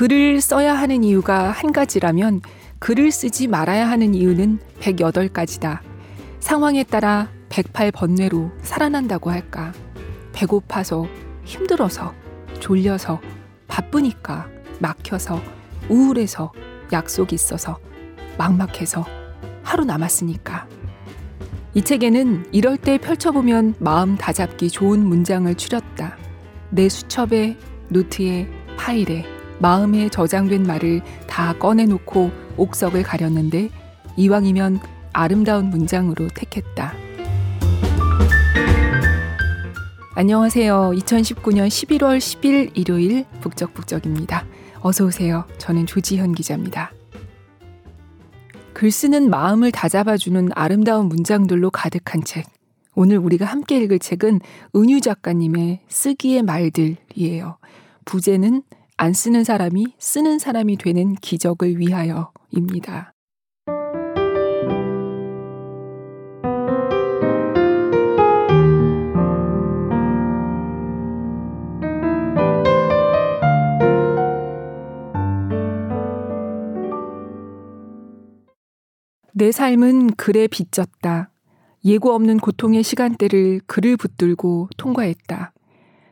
글을 써야 하는 이유가 한 가지라면 글을 쓰지 말아야 하는 이유는 108가지다. 상황에 따라 108 번뇌로 살아난다고 할까. 배고파서, 힘들어서, 졸려서, 바쁘니까, 막혀서, 우울해서, 약속 있어서, 막막해서, 하루 남았으니까. 이 책에는 이럴 때 펼쳐보면 마음 다잡기 좋은 문장을 추렸다. 내 수첩에, 노트에, 파일에, 마음에 저장된 말을 다 꺼내놓고 옥석을 가렸는데 이왕이면 아름다운 문장으로 택했다. 안녕하세요. 2019년 11월 10일 일요일 북적북적입니다. 어서 오세요. 저는 조지현 기자입니다. 글 쓰는 마음을 다잡아주는 아름다운 문장들로 가득한 책. 오늘 우리가 함께 읽을 책은 은유 작가님의 쓰기의 말들이에요. 부제는 안 쓰는 사람이 쓰는 사람이 되는 기적을 위하여입니다. 내 삶은 글에 빚졌다. 예고 없는 고통의 시간대를 글을 붙들고 통과했다.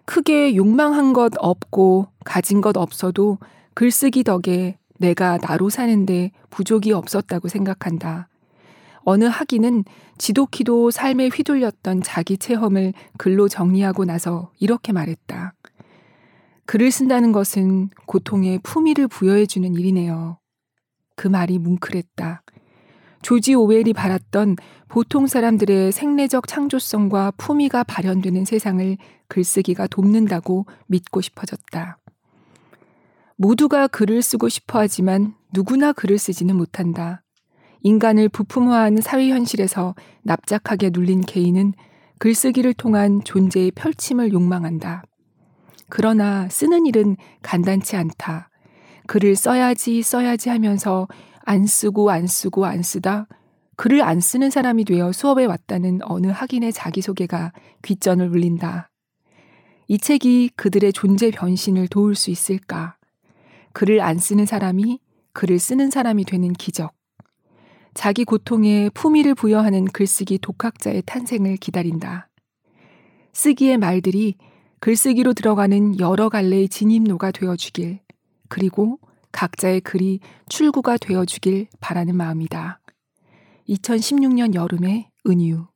크게 욕망한 것 없고 가진 것 없어도 글쓰기 덕에 내가 나로 사는데 부족이 없었다고 생각한다. 어느 학인은 지독히도 삶에 휘둘렸던 자기 체험을 글로 정리하고 나서 이렇게 말했다. 글을 쓴다는 것은 고통에 품위를 부여해주는 일이네요. 그 말이 뭉클했다. 조지 오웰이 바랐던 보통 사람들의 생내적 창조성과 품위가 발현되는 세상을 글쓰기가 돕는다고 믿고 싶어졌다. 모두가 글을 쓰고 싶어 하지만 누구나 글을 쓰지는 못한다. 인간을 부품화한 사회 현실에서 납작하게 눌린 개인은 글쓰기를 통한 존재의 펼침을 욕망한다. 그러나 쓰는 일은 간단치 않다. 글을 써야지 써야지 하면서 안 쓰고 안 쓰고 안 쓰다 글을 안 쓰는 사람이 되어 수업에 왔다는 어느 학인의 자기소개가 귓전을 울린다. 이 책이 그들의 존재 변신을 도울 수 있을까? 글을 안 쓰는 사람이 글을 쓰는 사람이 되는 기적. 자기 고통에 품위를 부여하는 글쓰기 독학자의 탄생을 기다린다. 쓰기의 말들이 글쓰기로 들어가는 여러 갈래의 진입로가 되어주길, 그리고 각자의 글이 출구가 되어 주길 바라는 마음이다. 2016년 여름의 은유.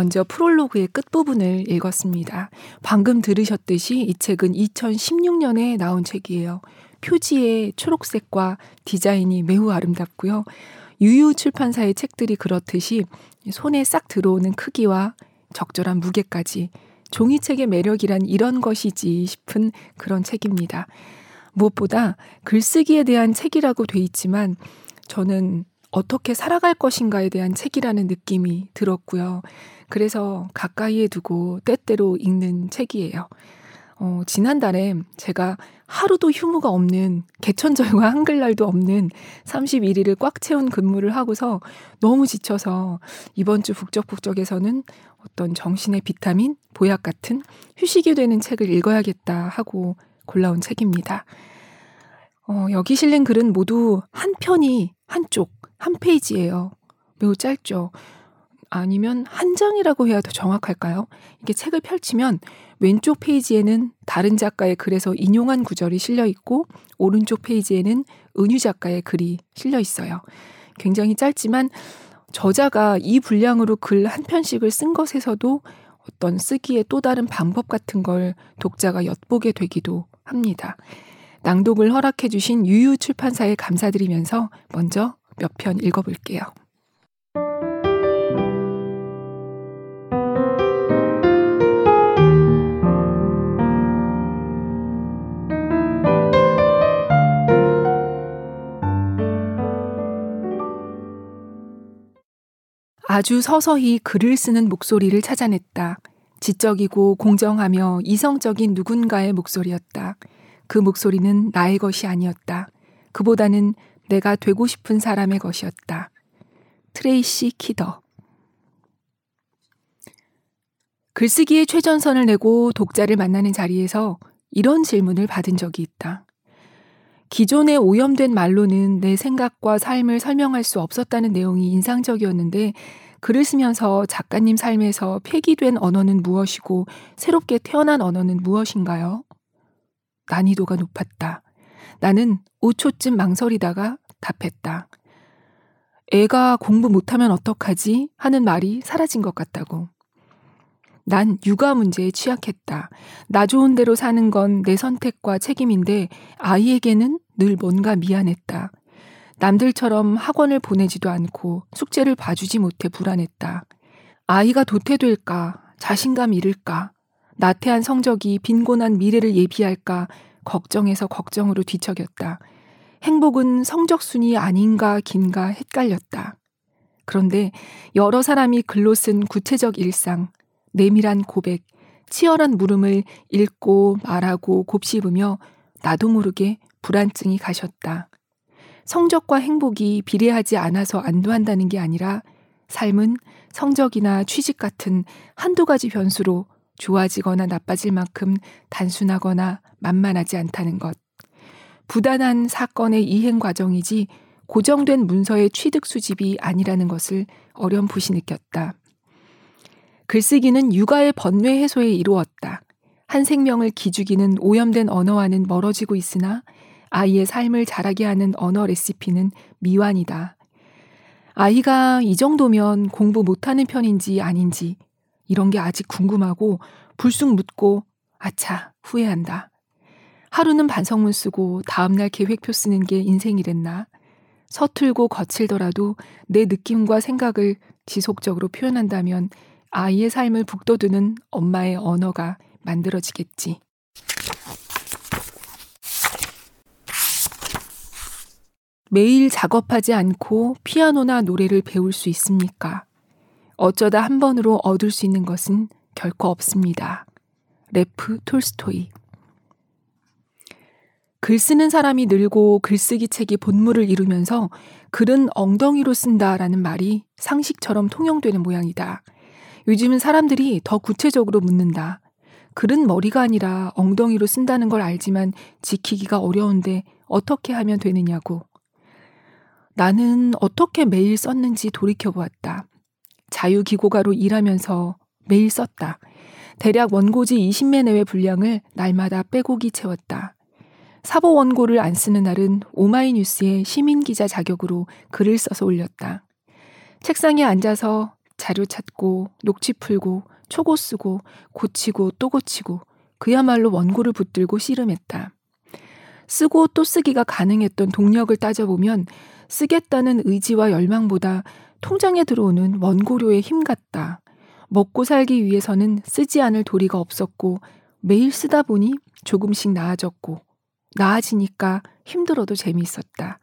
먼저 프롤로그의 끝부분을 읽었습니다. 방금 들으셨듯이 이 책은 2016년에 나온 책이에요. 표지의 초록색과 디자인이 매우 아름답고요. 유유 출판사의 책들이 그렇듯이 손에 싹 들어오는 크기와 적절한 무게까지 종이책의 매력이란 이런 것이지 싶은 그런 책입니다. 무엇보다 글쓰기에 대한 책이라고 돼 있지만 저는 어떻게 살아갈 것인가에 대한 책이라는 느낌이 들었고요. 그래서 가까이에 두고 때때로 읽는 책이에요. 어, 지난달에 제가 하루도 휴무가 없는 개천절과 한글날도 없는 31일을 꽉 채운 근무를 하고서 너무 지쳐서 이번 주 북적북적에서는 어떤 정신의 비타민, 보약 같은 휴식이 되는 책을 읽어야겠다 하고 골라온 책입니다. 어, 여기 실린 글은 모두 한 편이 한쪽, 한 페이지예요. 매우 짧죠. 아니면 한 장이라고 해야 더 정확할까요? 이게 책을 펼치면 왼쪽 페이지에는 다른 작가의 글에서 인용한 구절이 실려 있고 오른쪽 페이지에는 은유 작가의 글이 실려 있어요. 굉장히 짧지만 저자가 이 분량으로 글 한 편씩을 쓴 것에서도 어떤 쓰기의 또 다른 방법 같은 걸 독자가 엿보게 되기도 합니다. 낭독을 허락해 주신 유유 출판사에 감사드리면서 먼저 몇 편 읽어볼게요. 아주 서서히 글을 쓰는 목소리를 찾아냈다. 지적이고 공정하며 이성적인 누군가의 목소리였다. 그 목소리는 나의 것이 아니었다. 그보다는 내가 되고 싶은 사람의 것이었다. 트레이시 키더. 글쓰기에 최전선을 내고 독자를 만나는 자리에서 이런 질문을 받은 적이 있다. 기존의 오염된 말로는 내 생각과 삶을 설명할 수 없었다는 내용이 인상적이었는데 글을 쓰면서 작가님 삶에서 폐기된 언어는 무엇이고 새롭게 태어난 언어는 무엇인가요? 난이도가 높았다. 나는 5초쯤 망설이다가 답했다. 애가 공부 못하면 어떡하지? 하는 말이 사라진 것 같다고. 난 육아 문제에 취약했다. 나 좋은 대로 사는 건 내 선택과 책임인데 아이에게는 늘 뭔가 미안했다. 남들처럼 학원을 보내지도 않고 숙제를 봐주지 못해 불안했다. 아이가 도태될까, 자신감 잃을까, 나태한 성적이 빈곤한 미래를 예비할까 걱정해서 걱정으로 뒤척였다. 행복은 성적순이 아닌가 긴가 헷갈렸다. 그런데 여러 사람이 글로 쓴 구체적 일상, 내밀한 고백, 치열한 물음을 읽고 말하고 곱씹으며 나도 모르게 불안증이 가셨다. 성적과 행복이 비례하지 않아서 안도한다는 게 아니라 삶은 성적이나 취직 같은 한두 가지 변수로 좋아지거나 나빠질 만큼 단순하거나 만만하지 않다는 것. 부단한 사건의 이행 과정이지 고정된 문서의 취득 수집이 아니라는 것을 어렴풋이 느꼈다. 글쓰기는 육아의 번뇌 해소에 이루었다. 한 생명을 기죽이는 오염된 언어와는 멀어지고 있으나 아이의 삶을 자라게 하는 언어 레시피는 미완이다. 아이가 이 정도면 공부 못하는 편인지 아닌지 이런 게 아직 궁금하고 불쑥 묻고 아차 후회한다. 하루는 반성문 쓰고 다음날 계획표 쓰는 게 인생이랬나? 서툴고 거칠더라도 내 느낌과 생각을 지속적으로 표현한다면 아이의 삶을 북돋우는 엄마의 언어가 만들어지겠지. 매일 작업하지 않고 피아노나 노래를 배울 수 있습니까? 어쩌다 한 번으로 얻을 수 있는 것은 결코 없습니다. 레프 톨스토이. 글 쓰는 사람이 늘고 글쓰기 책이 본물을 이루면서 글은 엉덩이로 쓴다라는 말이 상식처럼 통용되는 모양이다. 요즘은 사람들이 더 구체적으로 묻는다. 글은 머리가 아니라 엉덩이로 쓴다는 걸 알지만 지키기가 어려운데 어떻게 하면 되느냐고. 나는 어떻게 매일 썼는지 돌이켜보았다. 자유기고가로 일하면서 매일 썼다. 대략 원고지 20매 내외 분량을 날마다 빼곡히 채웠다. 사보 원고를 안 쓰는 날은 오마이뉴스에 시민 기자 자격으로 글을 써서 올렸다. 책상에 앉아서 자료 찾고 녹취 풀고 초고 쓰고 고치고 또 고치고 그야말로 원고를 붙들고 씨름했다. 쓰고 또 쓰기가 가능했던 동력을 따져보면 쓰겠다는 의지와 열망보다 통장에 들어오는 원고료의 힘 같다. 먹고 살기 위해서는 쓰지 않을 도리가 없었고 매일 쓰다 보니 조금씩 나아졌고 나아지니까 힘들어도 재미있었다.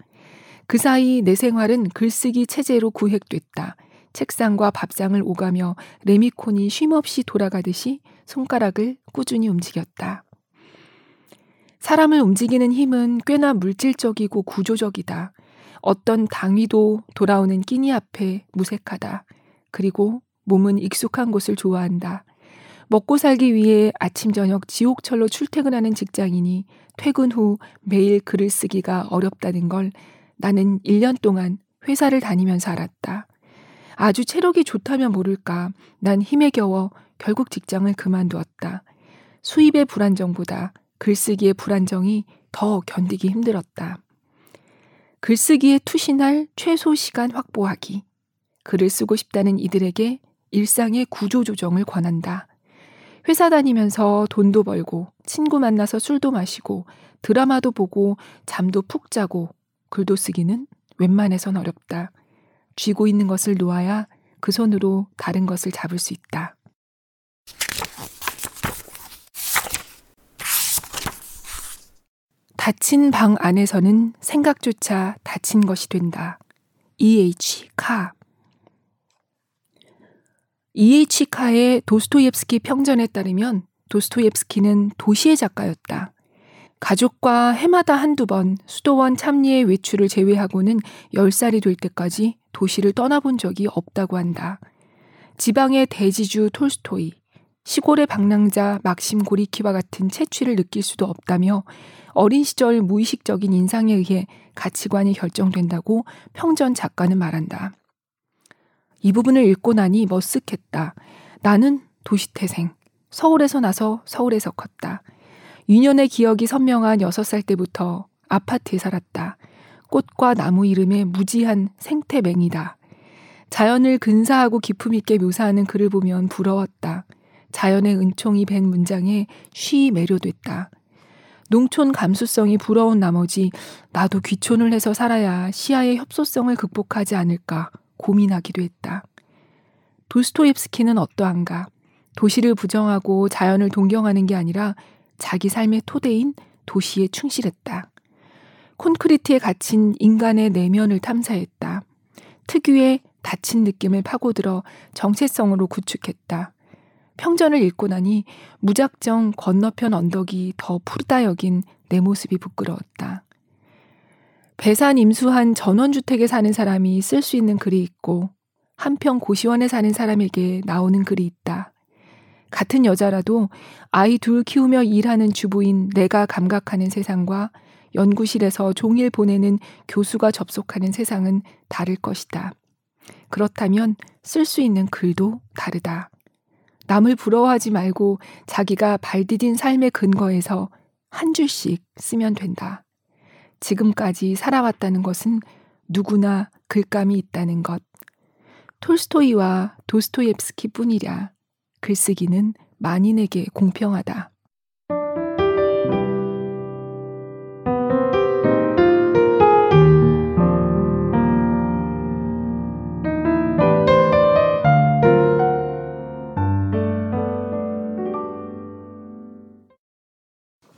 그 사이 내 생활은 글쓰기 체제로 구획됐다. 책상과 밥상을 오가며 레미콘이 쉼없이 돌아가듯이 손가락을 꾸준히 움직였다. 사람을 움직이는 힘은 꽤나 물질적이고 구조적이다. 어떤 당위도 돌아오는 끼니 앞에 무색하다. 그리고 몸은 익숙한 곳을 좋아한다. 먹고 살기 위해 아침 저녁 지옥철로 출퇴근하는 직장인이 퇴근 후 매일 글을 쓰기가 어렵다는 걸 나는 1년 동안 회사를 다니면서 알았다. 아주 체력이 좋다면 모를까 난 힘에 겨워 결국 직장을 그만두었다. 수입의 불안정보다 글쓰기의 불안정이 더 견디기 힘들었다. 글쓰기에 투신할 최소 시간 확보하기. 글을 쓰고 싶다는 이들에게 일상의 구조 조정을 권한다. 회사 다니면서 돈도 벌고 친구 만나서 술도 마시고 드라마도 보고 잠도 푹 자고 글도 쓰기는 웬만해선 어렵다. 쥐고 있는 것을 놓아야 그 손으로 다른 것을 잡을 수 있다. 닫힌 방 안에서는 생각조차 닫힌 것이 된다. E.H. 카 E.H. 카의 도스토옙스키 평전에 따르면 도스토옙스키는 도시의 작가였다. 가족과 해마다 한두 번 수도원 참리의 외출을 제외하고는 10살이 될 때까지 도시를 떠나본 적이 없다고 한다. 지방의 대지주 톨스토이, 시골의 방랑자 막심 고리키와 같은 채취를 느낄 수도 없다며 어린 시절 무의식적인 인상에 의해 가치관이 결정된다고 평전 작가는 말한다. 이 부분을 읽고 나니 머쓱했다. 나는 도시태생. 서울에서 나서 서울에서 컸다. 유년의 기억이 선명한 6살 때부터 아파트에 살았다. 꽃과 나무 이름에 무지한 생태맹이다. 자연을 근사하고 기품 있게 묘사하는 글을 보면 부러웠다. 자연의 은총이 밴 문장에 쉬 매료됐다. 농촌 감수성이 부러운 나머지 나도 귀촌을 해서 살아야 시야의 협소성을 극복하지 않을까 고민하기도 했다. 도스토옙스키는 어떠한가? 도시를 부정하고 자연을 동경하는 게 아니라 자기 삶의 토대인 도시에 충실했다. 콘크리트에 갇힌 인간의 내면을 탐사했다. 특유의 닫힌 느낌을 파고들어 정체성으로 구축했다. 평전을 읽고 나니 무작정 건너편 언덕이 더 푸르다 여긴 내 모습이 부끄러웠다. 배산 임수한 전원주택에 사는 사람이 쓸 수 있는 글이 있고 한평 고시원에 사는 사람에게 나오는 글이 있다. 같은 여자라도 아이 둘 키우며 일하는 주부인 내가 감각하는 세상과 연구실에서 종일 보내는 교수가 접속하는 세상은 다를 것이다. 그렇다면 쓸 수 있는 글도 다르다. 남을 부러워하지 말고 자기가 발디딘 삶의 근거에서 한 줄씩 쓰면 된다. 지금까지 살아왔다는 것은 누구나 글감이 있다는 것. 톨스토이와 도스토옙스키 뿐이랴. 글쓰기는 만인에게 공평하다.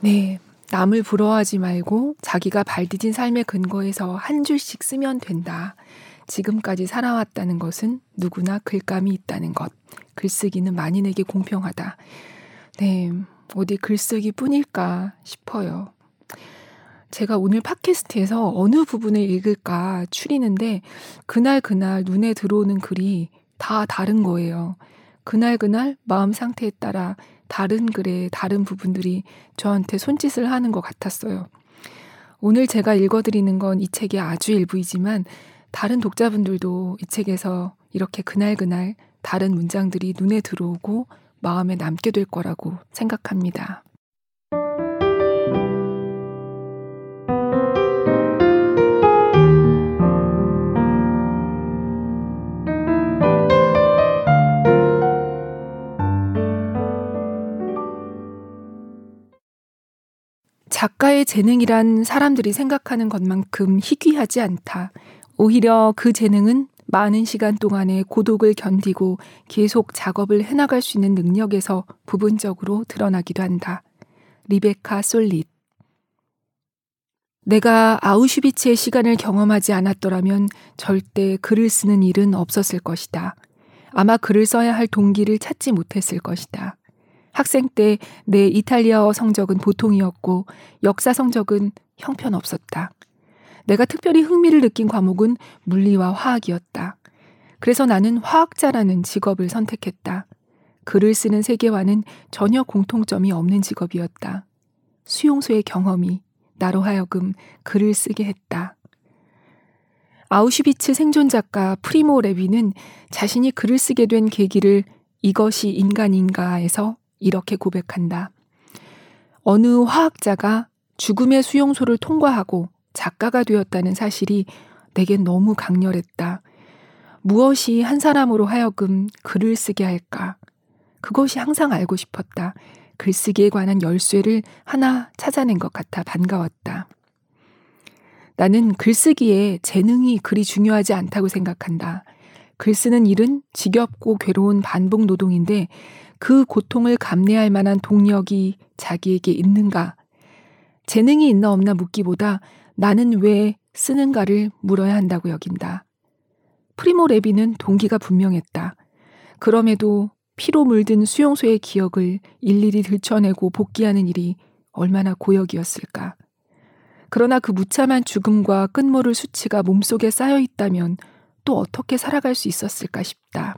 네. 남을 부러워하지 말고 자기가 발디딘 삶의 근거에서 한 줄씩 쓰면 된다. 지금까지 살아왔다는 것은 누구나 글감이 있다는 것. 글쓰기는 만인에게 공평하다. 네. 어디 글쓰기 뿐일까 싶어요. 제가 오늘 팟캐스트에서 어느 부분을 읽을까 추리는데 그날 그날 눈에 들어오는 글이 다 다른 거예요. 그날 그날 마음 상태에 따라 다른 글의 다른 부분들이 저한테 손짓을 하는 것 같았어요. 오늘 제가 읽어드리는 건 이 책의 아주 일부이지만 다른 독자분들도 이 책에서 이렇게 그날그날 다른 문장들이 눈에 들어오고 마음에 남게 될 거라고 생각합니다. 작가의 재능이란 사람들이 생각하는 것만큼 희귀하지 않다. 오히려 그 재능은 많은 시간 동안의 고독을 견디고 계속 작업을 해나갈 수 있는 능력에서 부분적으로 드러나기도 한다. 리베카 솔릿. 내가 아우슈비츠의 시간을 경험하지 않았더라면 절대 글을 쓰는 일은 없었을 것이다. 아마 글을 써야 할 동기를 찾지 못했을 것이다. 학생 때 내 이탈리아어 성적은 보통이었고 역사 성적은 형편없었다. 내가 특별히 흥미를 느낀 과목은 물리와 화학이었다. 그래서 나는 화학자라는 직업을 선택했다. 글을 쓰는 세계와는 전혀 공통점이 없는 직업이었다. 수용소의 경험이 나로 하여금 글을 쓰게 했다. 아우슈비츠 생존 작가 프리모 레비는 자신이 글을 쓰게 된 계기를 이것이 인간인가에서 이렇게 고백한다. 어느 화학자가 죽음의 수용소를 통과하고 작가가 되었다는 사실이 내겐 너무 강렬했다. 무엇이 한 사람으로 하여금 글을 쓰게 할까? 그것이 항상 알고 싶었다. 글쓰기에 관한 열쇠를 하나 찾아낸 것 같아 반가웠다. 나는 글쓰기에 재능이 그리 중요하지 않다고 생각한다. 글 쓰는 일은 지겹고 괴로운 반복 노동인데 그 고통을 감내할 만한 동력이 자기에게 있는가? 재능이 있나 없나 묻기보다 나는 왜 쓰는가를 물어야 한다고 여긴다. 프리모 레비는 동기가 분명했다. 그럼에도 피로 물든 수용소의 기억을 일일이 들춰내고 복귀하는 일이 얼마나 고역이었을까. 그러나 그 무참한 죽음과 끝모를 수치가 몸속에 쌓여 있다면 또 어떻게 살아갈 수 있었을까 싶다.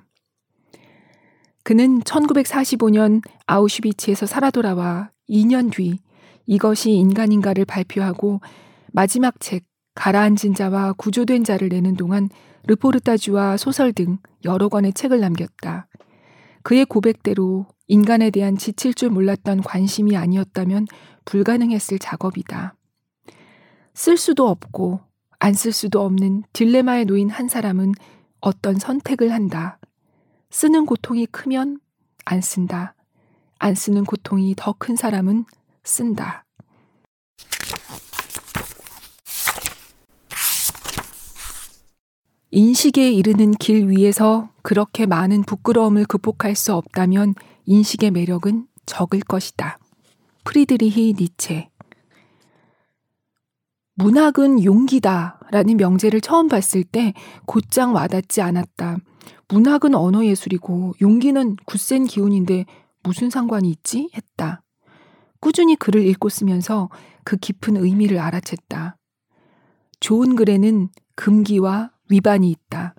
그는 1945년 아우슈비츠에서 살아 돌아와 2년 뒤 이것이 인간인가를 발표하고 마지막 책 가라앉은 자와 구조된 자를 내는 동안 르포르타주와 소설 등 여러 권의 책을 남겼다. 그의 고백대로 인간에 대한 지칠 줄 몰랐던 관심이 아니었다면 불가능했을 작업이다. 쓸 수도 없고 안 쓸 수도 없는 딜레마에 놓인 한 사람은 어떤 선택을 한다. 쓰는 고통이 크면 안 쓴다. 안 쓰는 고통이 더 큰 사람은 쓴다. 인식에 이르는 길 위에서 그렇게 많은 부끄러움을 극복할 수 없다면 인식의 매력은 적을 것이다. 프리드리히 니체. 문학은 용기다 라는 명제를 처음 봤을 때 곧장 와닿지 않았다. 문학은 언어 예술이고 용기는 굳센 기운인데 무슨 상관이 있지? 했다. 꾸준히 글을 읽고 쓰면서 그 깊은 의미를 알아챘다. 좋은 글에는 금기와 위반이 있다.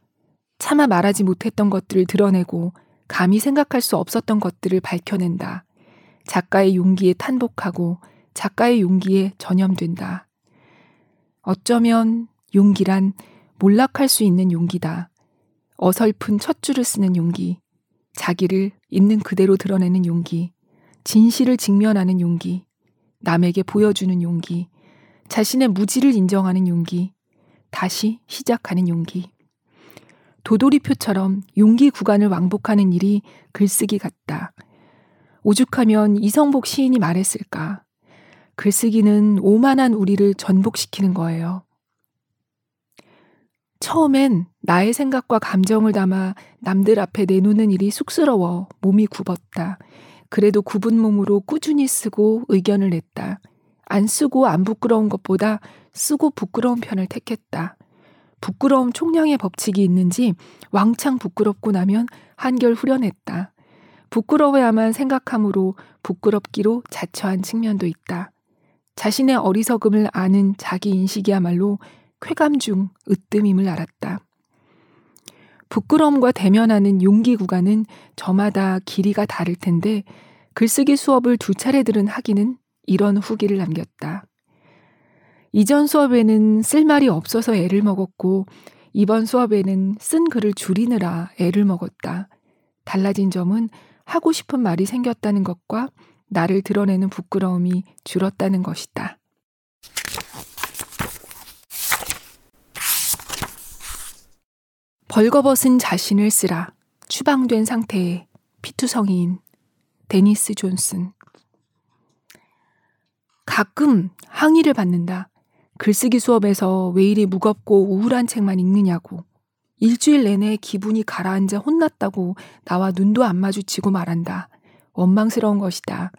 차마 말하지 못했던 것들을 드러내고 감히 생각할 수 없었던 것들을 밝혀낸다. 작가의 용기에 탄복하고 작가의 용기에 전염된다. 어쩌면 용기란 몰락할 수 있는 용기다. 어설픈 첫 줄을 쓰는 용기, 자기를 있는 그대로 드러내는 용기, 진실을 직면하는 용기, 남에게 보여주는 용기, 자신의 무지를 인정하는 용기, 다시 시작하는 용기. 도돌이표처럼 용기 구간을 왕복하는 일이 글쓰기 같다. 오죽하면 이성복 시인이 말했을까. 글쓰기는 오만한 우리를 전복시키는 거예요. 처음엔 나의 생각과 감정을 담아 남들 앞에 내놓는 일이 쑥스러워 몸이 굽었다. 그래도 굽은 몸으로 꾸준히 쓰고 의견을 냈다. 안 쓰고 안 부끄러운 것보다 쓰고 부끄러운 편을 택했다. 부끄러움 총량의 법칙이 있는지 왕창 부끄럽고 나면 한결 후련했다. 부끄러워야만 생각함으로 부끄럽기로 자처한 측면도 있다. 자신의 어리석음을 아는 자기 인식이야말로 쾌감 중 으뜸임을 알았다. 부끄러움과 대면하는 용기 구간은 저마다 길이가 다를 텐데 글쓰기 수업을 두 차례 들은 학위는 이런 후기를 남겼다. 이전 수업에는 쓸 말이 없어서 애를 먹었고 이번 수업에는 쓴 글을 줄이느라 애를 먹었다. 달라진 점은 하고 싶은 말이 생겼다는 것과 나를 드러내는 부끄러움이 줄었다는 것이다. 벌거벗은 자신을 쓰라. 추방된 상태의 피투성이인 데니스 존슨. 가끔 항의를 받는다. 글쓰기 수업에서 왜 이리 무겁고 우울한 책만 읽느냐고. 일주일 내내 기분이 가라앉아 혼났다고 나와 눈도 안 마주치고 말한다. 원망스러운 것이다.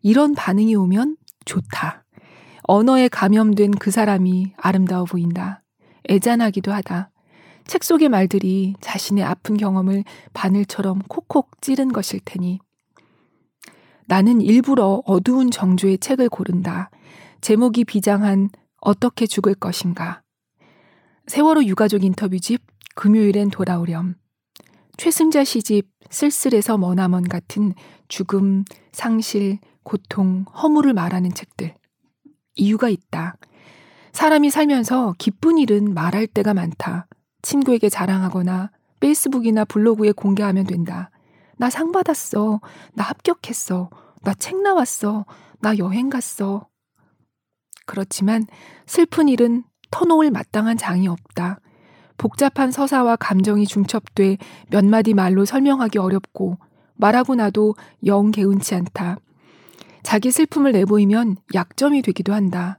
이런 반응이 오면 좋다. 언어에 감염된 그 사람이 아름다워 보인다. 애잔하기도 하다. 책 속의 말들이 자신의 아픈 경험을 바늘처럼 콕콕 찌른 것일 테니. 나는 일부러 어두운 정조의 책을 고른다. 제목이 비장한 어떻게 죽을 것인가. 세월호 유가족 인터뷰집 금요일엔 돌아오렴. 최승자 시집 쓸쓸해서 머나먼 같은 죽음, 상실, 고통, 허물을 말하는 책들. 이유가 있다. 사람이 살면서 기쁜 일은 말할 때가 많다. 친구에게 자랑하거나 페이스북이나 블로그에 공개하면 된다. 나 상 받았어. 나 합격했어. 나 책 나왔어. 나 여행 갔어. 그렇지만 슬픈 일은 터놓을 마땅한 장이 없다. 복잡한 서사와 감정이 중첩돼 몇 마디 말로 설명하기 어렵고 말하고 나도 영 개운치 않다. 자기 슬픔을 내보이면 약점이 되기도 한다.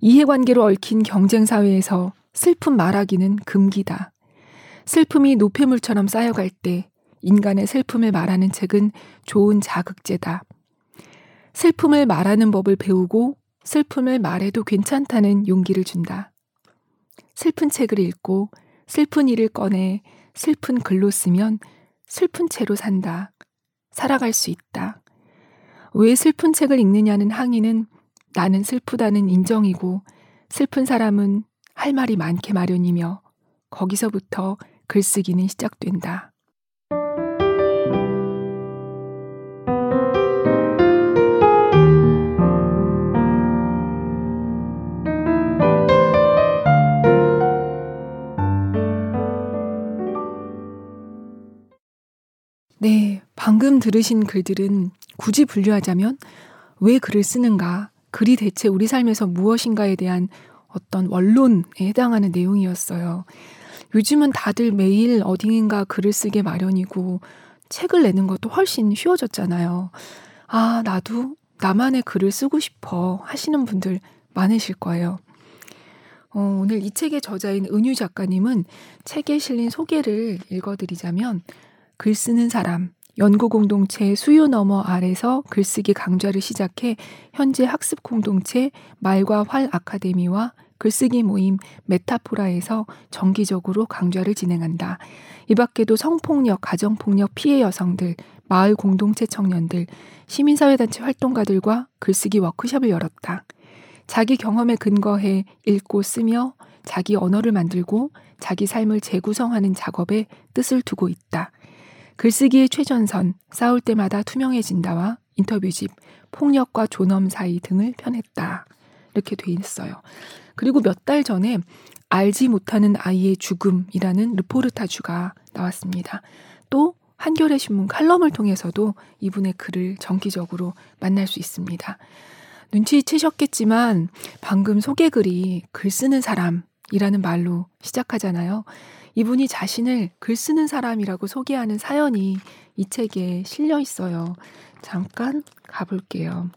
이해관계로 얽힌 경쟁사회에서 슬픔 말하기는 금기다. 슬픔이 노폐물처럼 쌓여갈 때 인간의 슬픔을 말하는 책은 좋은 자극제다. 슬픔을 말하는 법을 배우고 슬픔을 말해도 괜찮다는 용기를 준다. 슬픈 책을 읽고 슬픈 일을 꺼내 슬픈 글로 쓰면 슬픈 채로 산다. 살아갈 수 있다. 왜 슬픈 책을 읽느냐는 항의는 나는 슬프다는 인정이고 슬픈 사람은 할 말이 많게 마련이며 거기서부터 글쓰기는 시작된다. 네, 방금 들으신 글들은 굳이 분류하자면 왜 글을 쓰는가, 글이 대체 우리 삶에서 무엇인가에 대한 어떤 원론에 해당하는 내용이었어요. 요즘은 다들 매일 어딘가 글을 쓰게 마련이고 책을 내는 것도 훨씬 쉬워졌잖아요. 아, 나도 나만의 글을 쓰고 싶어 하시는 분들 많으실 거예요. 어, 오늘 이 책의 저자인 은유 작가님은 책에 실린 소개를 읽어드리자면 글 쓰는 사람, 연구 공동체 수요 너머 아래서 글쓰기 강좌를 시작해 현재 학습 공동체 말과 활 아카데미와 글쓰기 모임 메타포라에서 정기적으로 강좌를 진행한다. 이 밖에도 성폭력, 가정폭력 피해 여성들, 마을 공동체 청년들, 시민사회단체 활동가들과 글쓰기 워크숍을 열었다. 자기 경험에 근거해 읽고 쓰며 자기 언어를 만들고 자기 삶을 재구성하는 작업에 뜻을 두고 있다. 글쓰기의 최전선, 싸울 때마다 투명해진다와 인터뷰집, 폭력과 존엄 사이 등을 편했다. 이렇게 돼 있어요. 그리고 몇 달 전에 알지 못하는 아이의 죽음이라는 르포르타주가 나왔습니다. 또 한겨레 신문 칼럼을 통해서도 이분의 글을 정기적으로 만날 수 있습니다. 눈치채셨겠지만 방금 소개글이 글 쓰는 사람이라는 말로 시작하잖아요. 이분이 자신을 글 쓰는 사람이라고 소개하는 사연이 이 책에 실려 있어요. 잠깐 가볼게요.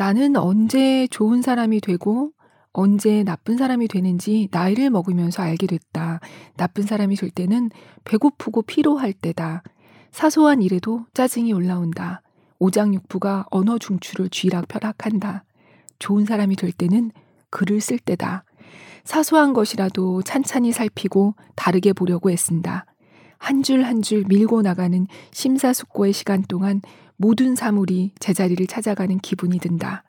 나는 언제 좋은 사람이 되고 언제 나쁜 사람이 되는지 나이를 먹으면서 알게 됐다. 나쁜 사람이 될 때는 배고프고 피로할 때다. 사소한 일에도 짜증이 올라온다. 오장육부가 언어 중추를 쥐락펴락한다. 좋은 사람이 될 때는 글을 쓸 때다. 사소한 것이라도 찬찬히 살피고 다르게 보려고 애쓴다. 한 줄 한 줄 밀고 나가는 심사숙고의 시간 동안 모든 사물이 제자리를 찾아가는 기분이 든다.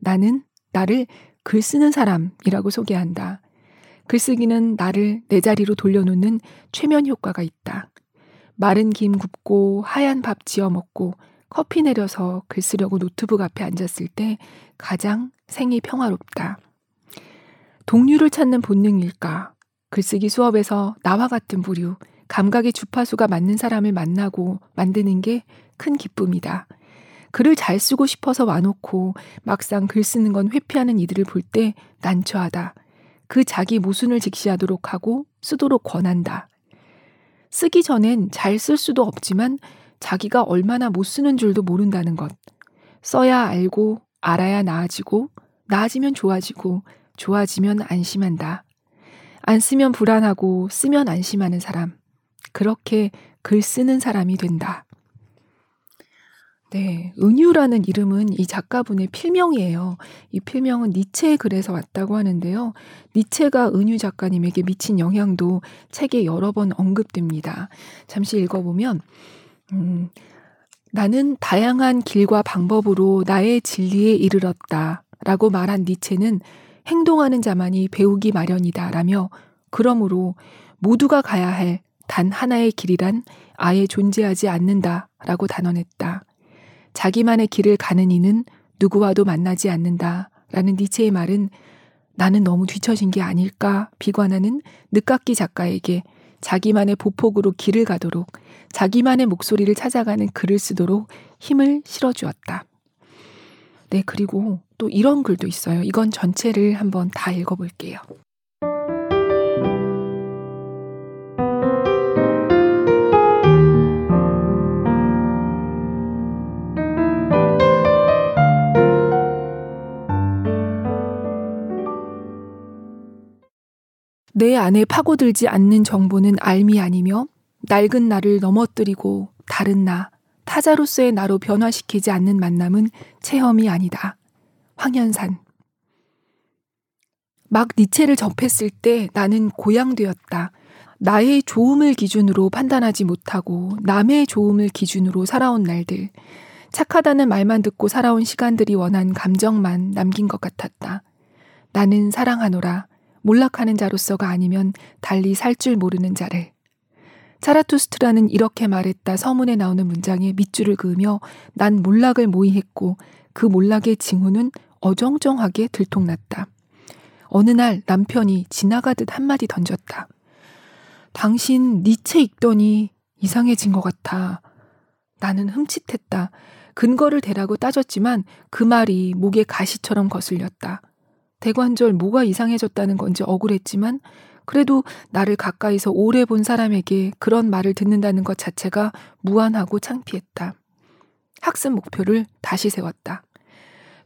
나는 나를 글 쓰는 사람이라고 소개한다. 글쓰기는 나를 내 자리로 돌려놓는 최면 효과가 있다. 마른 김 굽고 하얀 밥 지어 먹고 커피 내려서 글 쓰려고 노트북 앞에 앉았을 때 가장 생이 평화롭다. 동료를 찾는 본능일까? 글쓰기 수업에서 나와 같은 부류, 감각의 주파수가 맞는 사람을 만나고 만드는 게 큰 기쁨이다. 글을 잘 쓰고 싶어서 와놓고 막상 글 쓰는 건 회피하는 이들을 볼 때 난처하다. 그 자기 모순을 직시하도록 하고 쓰도록 권한다. 쓰기 전엔 잘 쓸 수도 없지만 자기가 얼마나 못 쓰는 줄도 모른다는 것. 써야 알고 알아야 나아지고 나아지면 좋아지고 좋아지면 안심한다. 안 쓰면 불안하고 쓰면 안심하는 사람. 그렇게 글 쓰는 사람이 된다. 네, 은유라는 이름은 이 작가분의 필명이에요. 이 필명은 니체의 글에서 왔다고 하는데요. 니체가 은유 작가님에게 미친 영향도 책에 여러 번 언급됩니다. 잠시 읽어보면, 음, 나는 다양한 길과 방법으로 나의 진리에 이르렀다. 라고 말한 니체는 행동하는 자만이 배우기 마련이다 라며 그러므로 모두가 가야 할 단 하나의 길이란 아예 존재하지 않는다 라고 단언했다. 자기만의 길을 가는 이는 누구와도 만나지 않는다 라는 니체의 말은 나는 너무 뒤처진 게 아닐까 비관하는 늦깎이 작가에게 자기만의 보폭으로 길을 가도록 자기만의 목소리를 찾아가는 글을 쓰도록 힘을 실어주었다. 네, 그리고 또 이런 글도 있어요. 이건 전체를 한번 다 읽어볼게요. 내 안에 파고들지 않는 정보는 알미 아니며 낡은 나를 넘어뜨리고 다른 나, 타자로서의 나로 변화시키지 않는 만남은 체험이 아니다. 황현산. 막 니체를 접했을 때 나는 고향되었다. 나의 좋음을 기준으로 판단하지 못하고 남의 좋음을 기준으로 살아온 날들. 착하다는 말만 듣고 살아온 시간들이 원한 감정만 남긴 것 같았다. 나는 사랑하노라. 몰락하는 자로서가 아니면 달리 살 줄 모르는 자를. 차라투스트라는 이렇게 말했다 서문에 나오는 문장에 밑줄을 그으며 난 몰락을 모의했고 그 몰락의 징후는 어정쩡하게 들통났다. 어느 날 남편이 지나가듯 한마디 던졌다. 당신 니체 읽더니 이상해진 것 같아. 나는 흠칫했다. 근거를 대라고 따졌지만 그 말이 목에 가시처럼 거슬렸다. 대관절 뭐가 이상해졌다는 건지 억울했지만 그래도 나를 가까이서 오래 본 사람에게 그런 말을 듣는다는 것 자체가 무안하고 창피했다. 학습 목표를 다시 세웠다.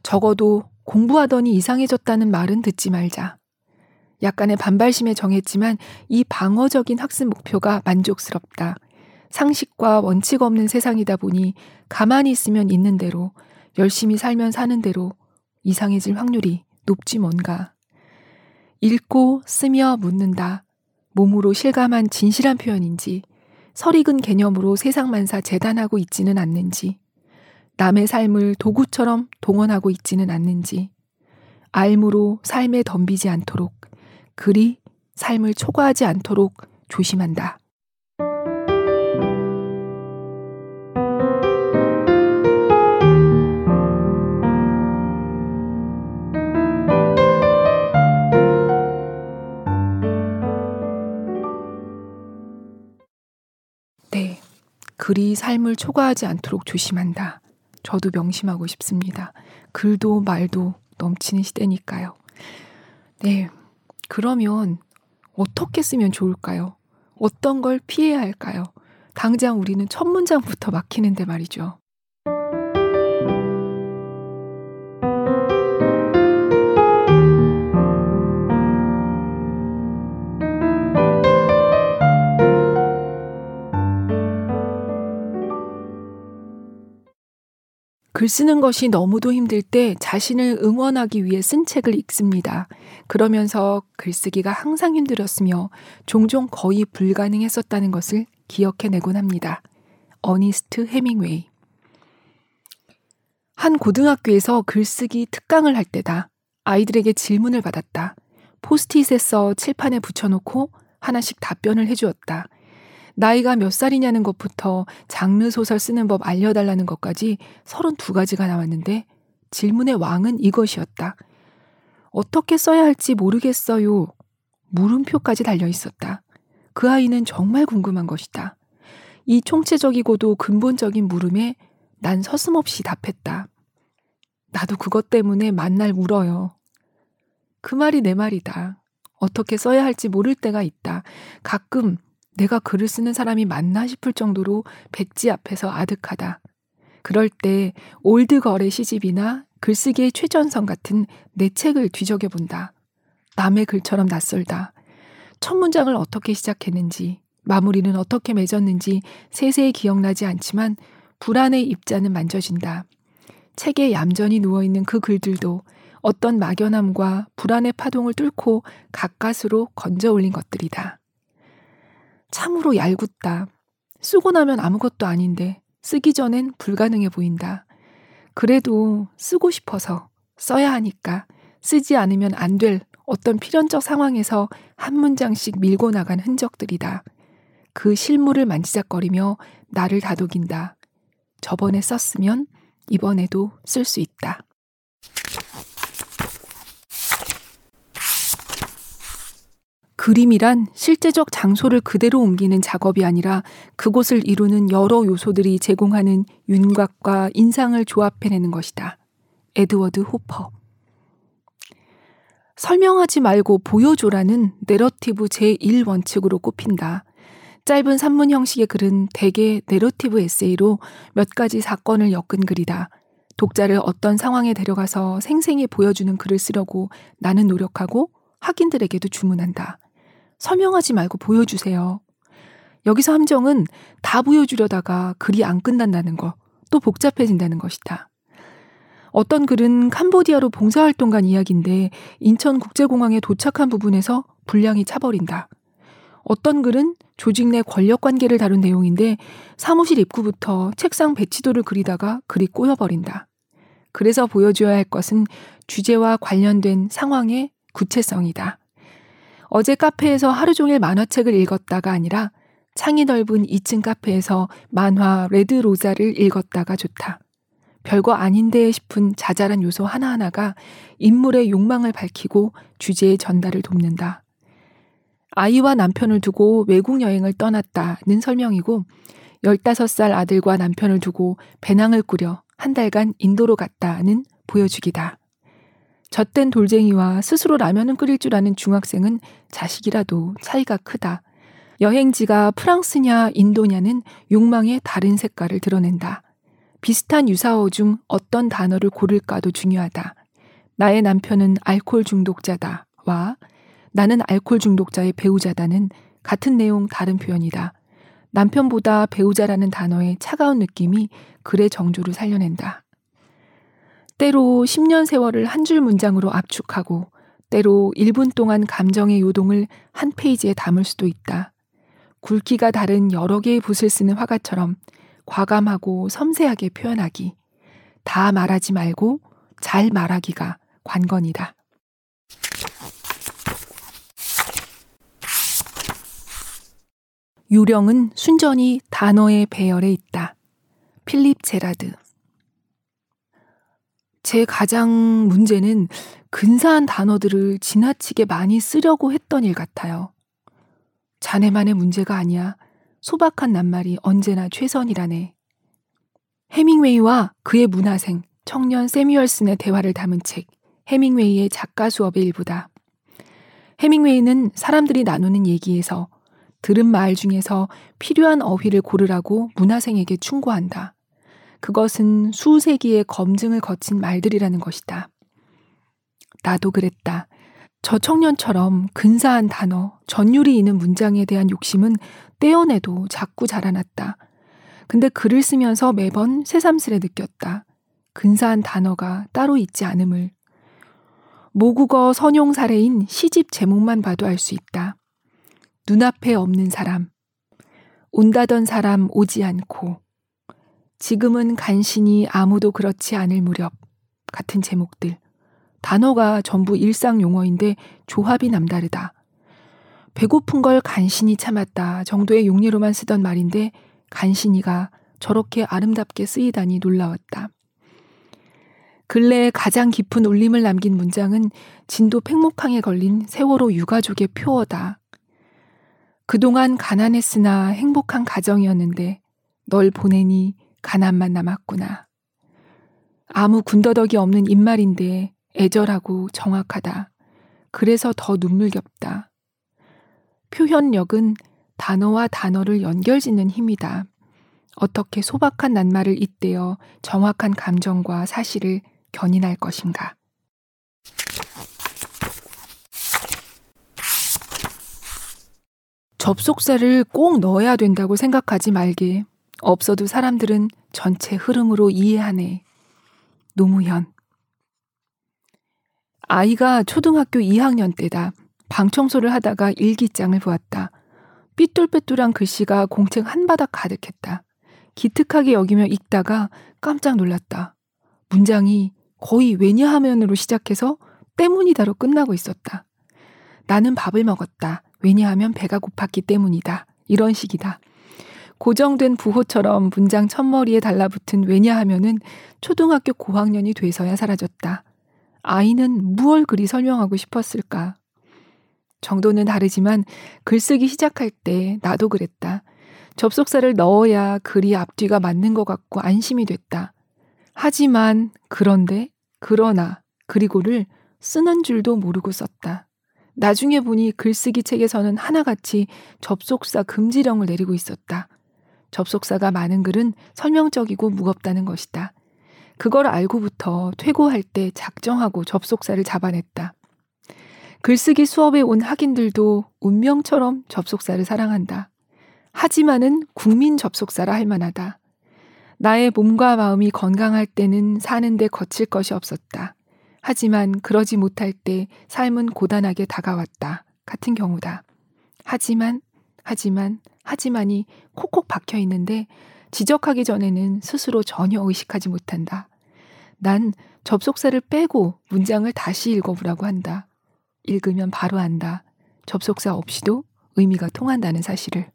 적어도 공부하더니 이상해졌다는 말은 듣지 말자. 약간의 반발심에 정했지만 이 방어적인 학습 목표가 만족스럽다. 상식과 원칙 없는 세상이다 보니 가만히 있으면 있는 대로 열심히 살면 사는 대로 이상해질 확률이 높지 뭔가. 읽고 쓰며 묻는다. 몸으로 실감한 진실한 표현인지 설익은 개념으로 세상만사 재단하고 있지는 않는지 남의 삶을 도구처럼 동원하고 있지는 않는지 알무로 삶에 덤비지 않도록 그리 삶을 초과하지 않도록 조심한다. 글이 삶을 초과하지 않도록 조심한다. 저도 명심하고 싶습니다. 글도 말도 넘치는 시대니까요. 네. 그러면 어떻게 쓰면 좋을까요? 어떤 걸 피해야 할까요? 당장 우리는 첫 문장부터 막히는데 말이죠. 글 쓰는 것이 너무도 힘들 때 자신을 응원하기 위해 쓴 책을 읽습니다. 그러면서 글쓰기가 항상 힘들었으며 종종 거의 불가능했었다는 것을 기억해내곤 합니다. 어니스트 해밍웨이. 한 고등학교에서 글쓰기 특강을 할 때다. 아이들에게 질문을 받았다. 포스트잇에 써 칠판에 붙여놓고 하나씩 답변을 해주었다. 나이가 몇 살이냐는 것부터 장르 소설 쓰는 법 알려달라는 것까지 32가지가 나왔는데 질문의 왕은 이것이었다. 어떻게 써야 할지 모르겠어요. 물음표까지 달려 있었다. 그 아이는 정말 궁금한 것이다. 이 총체적이고도 근본적인 물음에 난 서슴없이 답했다. 나도 그것 때문에 만날 울어요. 그 말이 내 말이다. 어떻게 써야 할지 모를 때가 있다. 가끔 내가 글을 쓰는 사람이 맞나 싶을 정도로 백지 앞에서 아득하다. 그럴 때 올드걸의 시집이나 글쓰기의 최전선 같은 내 책을 뒤적여 본다. 남의 글처럼 낯설다. 첫 문장을 어떻게 시작했는지, 마무리는 어떻게 맺었는지 세세히 기억나지 않지만 불안의 입자는 만져진다. 책에 얌전히 누워있는 그 글들도 어떤 막연함과 불안의 파동을 뚫고 가까스로 건져 올린 것들이다. 참으로 얄궂다. 쓰고 나면 아무것도 아닌데 쓰기 전엔 불가능해 보인다. 그래도 쓰고 싶어서 써야 하니까 쓰지 않으면 안 될 어떤 필연적 상황에서 한 문장씩 밀고 나간 흔적들이다. 그 실물을 만지작거리며 나를 다독인다. 저번에 썼으면 이번에도 쓸 수 있다. 그림이란 실제적 장소를 그대로 옮기는 작업이 아니라 그곳을 이루는 여러 요소들이 제공하는 윤곽과 인상을 조합해내는 것이다. 에드워드 호퍼. 설명하지 말고 보여줘라는 내러티브 제1원칙으로 꼽힌다. 짧은 산문 형식의 글은 대개 내러티브 에세이로 몇 가지 사건을 엮은 글이다. 독자를 어떤 상황에 데려가서 생생히 보여주는 글을 쓰려고 나는 노력하고 학인들에게도 주문한다. 설명하지 말고 보여주세요. 여기서 함정은 다 보여주려다가 글이 안 끝난다는 거, 또 복잡해진다는 것이다. 어떤 글은 캄보디아로 봉사활동 간 이야기인데 인천국제공항에 도착한 부분에서 분량이 차버린다. 어떤 글은 조직 내 권력 관계를 다룬 내용인데 사무실 입구부터 책상 배치도를 그리다가 글이 꼬여버린다. 그래서 보여줘야 할 것은 주제와 관련된 상황의 구체성이다. 어제 카페에서 하루 종일 만화책을 읽었다가 아니라 창이 넓은 2층 카페에서 만화 레드 로자를 읽었다가 좋다. 별거 아닌데 싶은 자잘한 요소 하나하나가 인물의 욕망을 밝히고 주제의 전달을 돕는다. 아이와 남편을 두고 외국 여행을 떠났다는 설명이고 15살 아들과 남편을 두고 배낭을 꾸려 한 달간 인도로 갔다는 보여주기다. 젖된 돌쟁이와 스스로 라면은 끓일 줄 아는 중학생은 자식이라도 차이가 크다. 여행지가 프랑스냐 인도냐는 욕망의 다른 색깔을 드러낸다. 비슷한 유사어 중 어떤 단어를 고를까도 중요하다. 나의 남편은 알코올 중독자다. 와 나는 알코올 중독자의 배우자다는 같은 내용 다른 표현이다. 남편보다 배우자라는 단어의 차가운 느낌이 글의 정조를 살려낸다. 때로 10년 세월을 한 줄 문장으로 압축하고 때로 1분 동안 감정의 요동을 한 페이지에 담을 수도 있다. 굵기가 다른 여러 개의 붓을 쓰는 화가처럼 과감하고 섬세하게 표현하기. 다 말하지 말고 잘 말하기가 관건이다. 유령은 순전히 단어의 배열에 있다. 필립 제라드. 제 가장 문제는 근사한 단어들을 지나치게 많이 쓰려고 했던 일 같아요. 자네만의 문제가 아니야. 소박한 낱말이 언제나 최선이라네. 해밍웨이와 그의 문화생 청년 세뮤얼슨의 대화를 담은 책 해밍웨이의 작가 수업의 일부다. 해밍웨이는 사람들이 나누는 얘기에서 들은 말 중에서 필요한 어휘를 고르라고 문화생에게 충고한다. 그것은 수세기의 검증을 거친 말들이라는 것이다. 나도 그랬다. 저 청년처럼 근사한 단어, 전율이 있는 문장에 대한 욕심은 떼어내도 자꾸 자라났다. 근데 글을 쓰면서 매번 새삼스레 느꼈다. 근사한 단어가 따로 있지 않음을. 모국어 선용 사례인 시집 제목만 봐도 알 수 있다. 눈앞에 없는 사람. 온다던 사람 오지 않고. 지금은 간신히 아무도 그렇지 않을 무렵 같은 제목들. 단어가 전부 일상 용어인데 조합이 남다르다. 배고픈 걸 간신히 참았다 정도의 용례로만 쓰던 말인데 간신히가 저렇게 아름답게 쓰이다니 놀라웠다. 근래에 가장 깊은 울림을 남긴 문장은 진도 팽목항에 걸린 세월호 유가족의 표어다. 그동안 가난했으나 행복한 가정이었는데 널 보내니 가난만 남았구나. 아무 군더더기 없는 입말인데 애절하고 정확하다. 그래서 더 눈물겹다. 표현력은 단어와 단어를 연결짓는 힘이다. 어떻게 소박한 낱말을 잇대어 정확한 감정과 사실을 견인할 것인가. 접속사를 꼭 넣어야 된다고 생각하지 말게. 없어도 사람들은 전체 흐름으로 이해하네. 노무현. 아이가 초등학교 2학년 때다. 방 청소를 하다가 일기장을 보았다. 삐뚤빼뚤한 글씨가 공책 한 바닥 가득했다. 기특하게 여기며 읽다가 깜짝 놀랐다. 문장이 거의 왜냐하면으로 시작해서 때문이다로 끝나고 있었다. 나는 밥을 먹었다. 왜냐하면 배가 고팠기 때문이다. 이런 식이다. 고정된 부호처럼 문장 첫머리에 달라붙은 왜냐하면은 초등학교 고학년이 돼서야 사라졌다. 아이는 무얼 그리 설명하고 싶었을까? 정도는 다르지만 글쓰기 시작할 때 나도 그랬다. 접속사를 넣어야 글이 앞뒤가 맞는 것 같고 안심이 됐다. 하지만, 그런데, 그러나, 그리고를 쓰는 줄도 모르고 썼다. 나중에 보니 글쓰기 책에서는 하나같이 접속사 금지령을 내리고 있었다. 접속사가 많은 글은 설명적이고 무겁다는 것이다. 그걸 알고부터 퇴고할 때 작정하고 접속사를 잡아냈다. 글쓰기 수업에 온 학인들도 운명처럼 접속사를 사랑한다. 하지만은 국민 접속사라 할 만하다. 나의 몸과 마음이 건강할 때는 사는데 거칠 것이 없었다. 하지만 그러지 못할 때 삶은 고단하게 다가왔다. 같은 경우다. 하지만 하지만, 하지만이 콕콕 박혀 있는데 지적하기 전에는 스스로 전혀 의식하지 못한다. 난 접속사를 빼고 문장을 다시 읽어보라고 한다. 읽으면 바로 안다. 접속사 없이도 의미가 통한다는 사실을.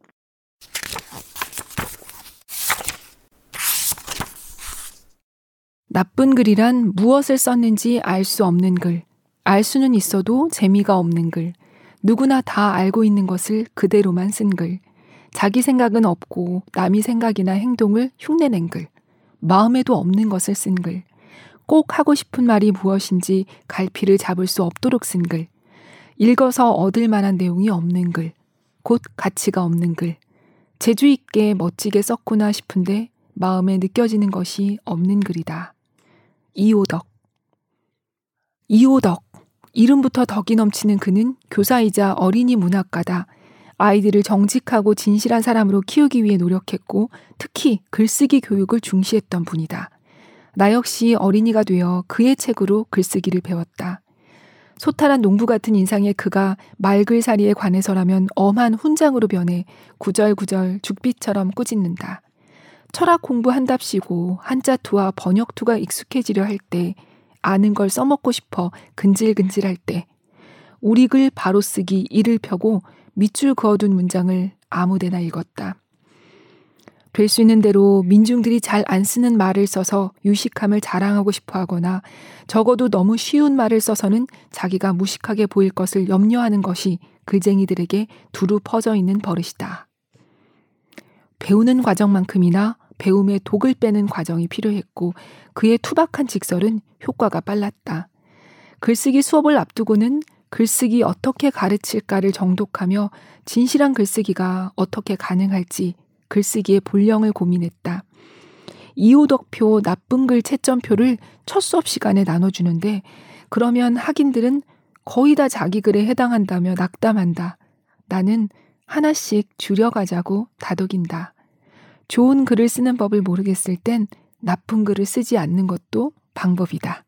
나쁜 글이란 무엇을 썼는지 알 수 없는 글, 알 수는 있어도 재미가 없는 글, 누구나 다 알고 있는 것을 그대로만 쓴 글, 자기 생각은 없고 남이 생각이나 행동을 흉내낸 글, 마음에도 없는 것을 쓴 글, 꼭 하고 싶은 말이 무엇인지 갈피를 잡을 수 없도록 쓴 글, 읽어서 얻을 만한 내용이 없는 글, 곧 가치가 없는 글, 재주 있게 멋지게 썼구나 싶은데 마음에 느껴지는 것이 없는 글이다. 이호덕. 이호덕. 이름부터 덕이 넘치는 그는 교사이자 어린이 문학가다. 아이들을 정직하고 진실한 사람으로 키우기 위해 노력했고 특히 글쓰기 교육을 중시했던 분이다. 나 역시 어린이가 되어 그의 책으로 글쓰기를 배웠다. 소탈한 농부 같은 인상의 그가 말글사리에 관해서라면 엄한 훈장으로 변해 구절구절 죽비처럼 꾸짖는다. 철학 공부한답시고 한자 투와 번역 투가 익숙해지려 할 때, 아는 걸 써먹고 싶어 근질근질할 때, 우리 글 바로 쓰기 이를 펴고 밑줄 그어둔 문장을 아무데나 읽었다. 될 수 있는 대로 민중들이 잘 안 쓰는 말을 써서 유식함을 자랑하고 싶어 하거나 적어도 너무 쉬운 말을 써서는 자기가 무식하게 보일 것을 염려하는 것이 글쟁이들에게 두루 퍼져 있는 버릇이다. 배우는 과정만큼이나 배움의 독을 빼는 과정이 필요했고 그의 투박한 직설은 효과가 빨랐다. 글쓰기 수업을 앞두고는 글쓰기 어떻게 가르칠까를 정독하며 진실한 글쓰기가 어떻게 가능할지 글쓰기의 본령을 고민했다. 이호덕표 나쁜 글 채점표를 첫 수업 시간에 나눠주는데 그러면 학인들은 거의 다 자기 글에 해당한다며 낙담한다. 나는 하나씩 줄여가자고 다독인다. 좋은 글을 쓰는 법을 모르겠을 땐 나쁜 글을 쓰지 않는 것도 방법이다.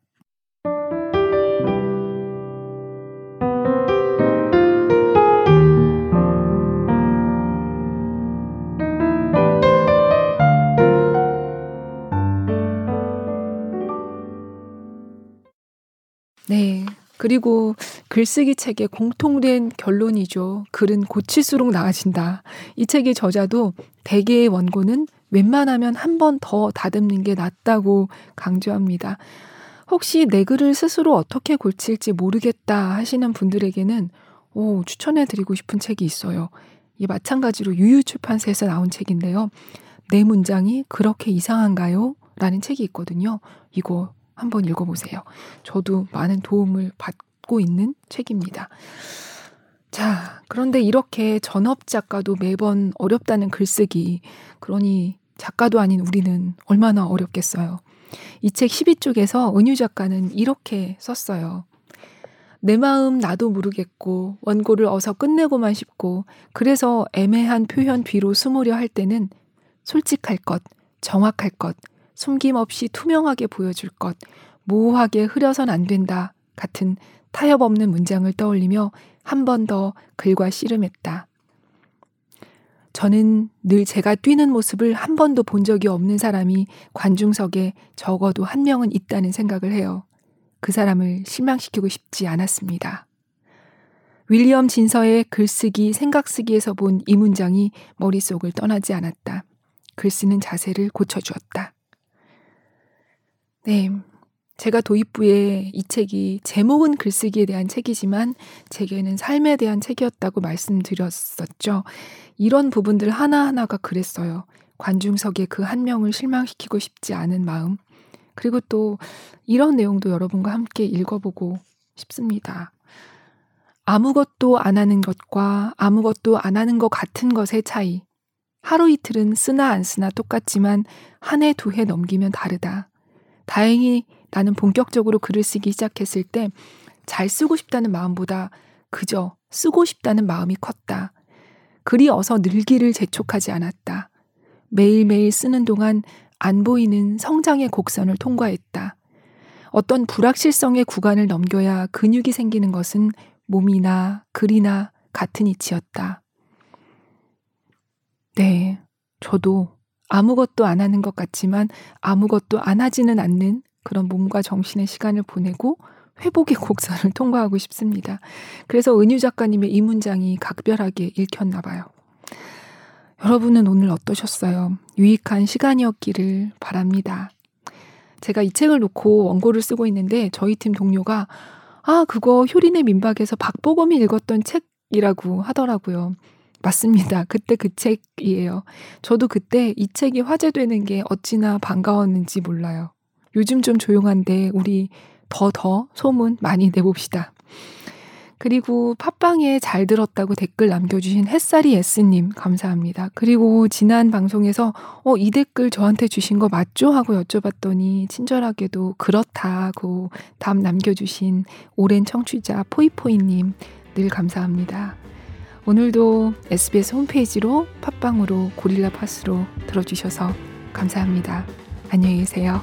네. 그리고 글쓰기 책의 공통된 결론이죠. 글은 고칠수록 나아진다. 이 책의 저자도 대개의 원고는 웬만하면 한 번 더 다듬는 게 낫다고 강조합니다. 혹시 내 글을 스스로 어떻게 고칠지 모르겠다 하시는 분들에게는 오, 추천해 드리고 싶은 책이 있어요. 이 마찬가지로 유유출판사에서 나온 책인데요. 내 문장이 그렇게 이상한가요? 라는 책이 있거든요. 이거 한번 읽어보세요. 저도 많은 도움을 받고 있는 책입니다. 자, 그런데 이렇게 전업 작가도 매번 어렵다는 글쓰기. 그러니 작가도 아닌 우리는 얼마나 어렵겠어요. 이 책 12쪽에서 은유 작가는 이렇게 썼어요. 내 마음 나도 모르겠고 원고를 어서 끝내고만 싶고 그래서 애매한 표현 뒤로 숨으려 할 때는 솔직할 것, 정확할 것, 숨김없이 투명하게 보여줄 것, 모호하게 흐려선 안 된다 같은 타협 없는 문장을 떠올리며 한 번 더 글과 씨름했다. 저는 늘 제가 뛰는 모습을 한 번도 본 적이 없는 사람이 관중석에 적어도 한 명은 있다는 생각을 해요. 그 사람을 실망시키고 싶지 않았습니다. 윌리엄 진서의 글쓰기, 생각쓰기에서 본 이 문장이 머릿속을 떠나지 않았다. 글 쓰는 자세를 고쳐주었다. 네. 제가 도입부에 이 책이 제목은 글쓰기에 대한 책이지만 제게는 삶에 대한 책이었다고 말씀드렸었죠. 이런 부분들 하나하나가 그랬어요. 관중석에 그 한 명을 실망시키고 싶지 않은 마음. 그리고 또 이런 내용도 여러분과 함께 읽어보고 싶습니다. 아무것도 안 하는 것과 아무것도 안 하는 것 같은 것의 차이. 하루 이틀은 쓰나 안 쓰나 똑같지만 한 해, 두 해 넘기면 다르다. 다행히 나는 본격적으로 글을 쓰기 시작했을 때 잘 쓰고 싶다는 마음보다 그저 쓰고 싶다는 마음이 컸다. 글이 어서 늘기를 재촉하지 않았다. 매일매일 쓰는 동안 안 보이는 성장의 곡선을 통과했다. 어떤 불확실성의 구간을 넘겨야 근육이 생기는 것은 몸이나 글이나 같은 이치였다. 네, 저도 아무것도 안 하는 것 같지만 아무것도 안 하지는 않는 그런 몸과 정신의 시간을 보내고 회복의 곡선을 통과하고 싶습니다. 그래서 은유 작가님의 이 문장이 각별하게 읽혔나 봐요. 여러분은 오늘 어떠셨어요? 유익한 시간이었기를 바랍니다. 제가 이 책을 놓고 원고를 쓰고 있는데 저희 팀 동료가 아, 그거 효린의 민박에서 박보검이 읽었던 책이라고 하더라고요. 맞습니다. 그때 그 책이에요. 저도 그때 이 책이 화제되는 게 어찌나 반가웠는지 몰라요. 요즘 좀 조용한데 우리 더더 소문 많이 내봅시다. 그리고 팟빵에 잘 들었다고 댓글 남겨주신 햇살이 S님 감사합니다. 그리고 지난 방송에서 어, 이 댓글 저한테 주신 거 맞죠? 하고 여쭤봤더니 친절하게도 그렇다고 답 남겨주신 오랜 청취자 포이포이님 늘 감사합니다. 오늘도 SBS 홈페이지로 팟빵으로 고릴라 팟으로 들어주셔서 감사합니다. 안녕히 계세요.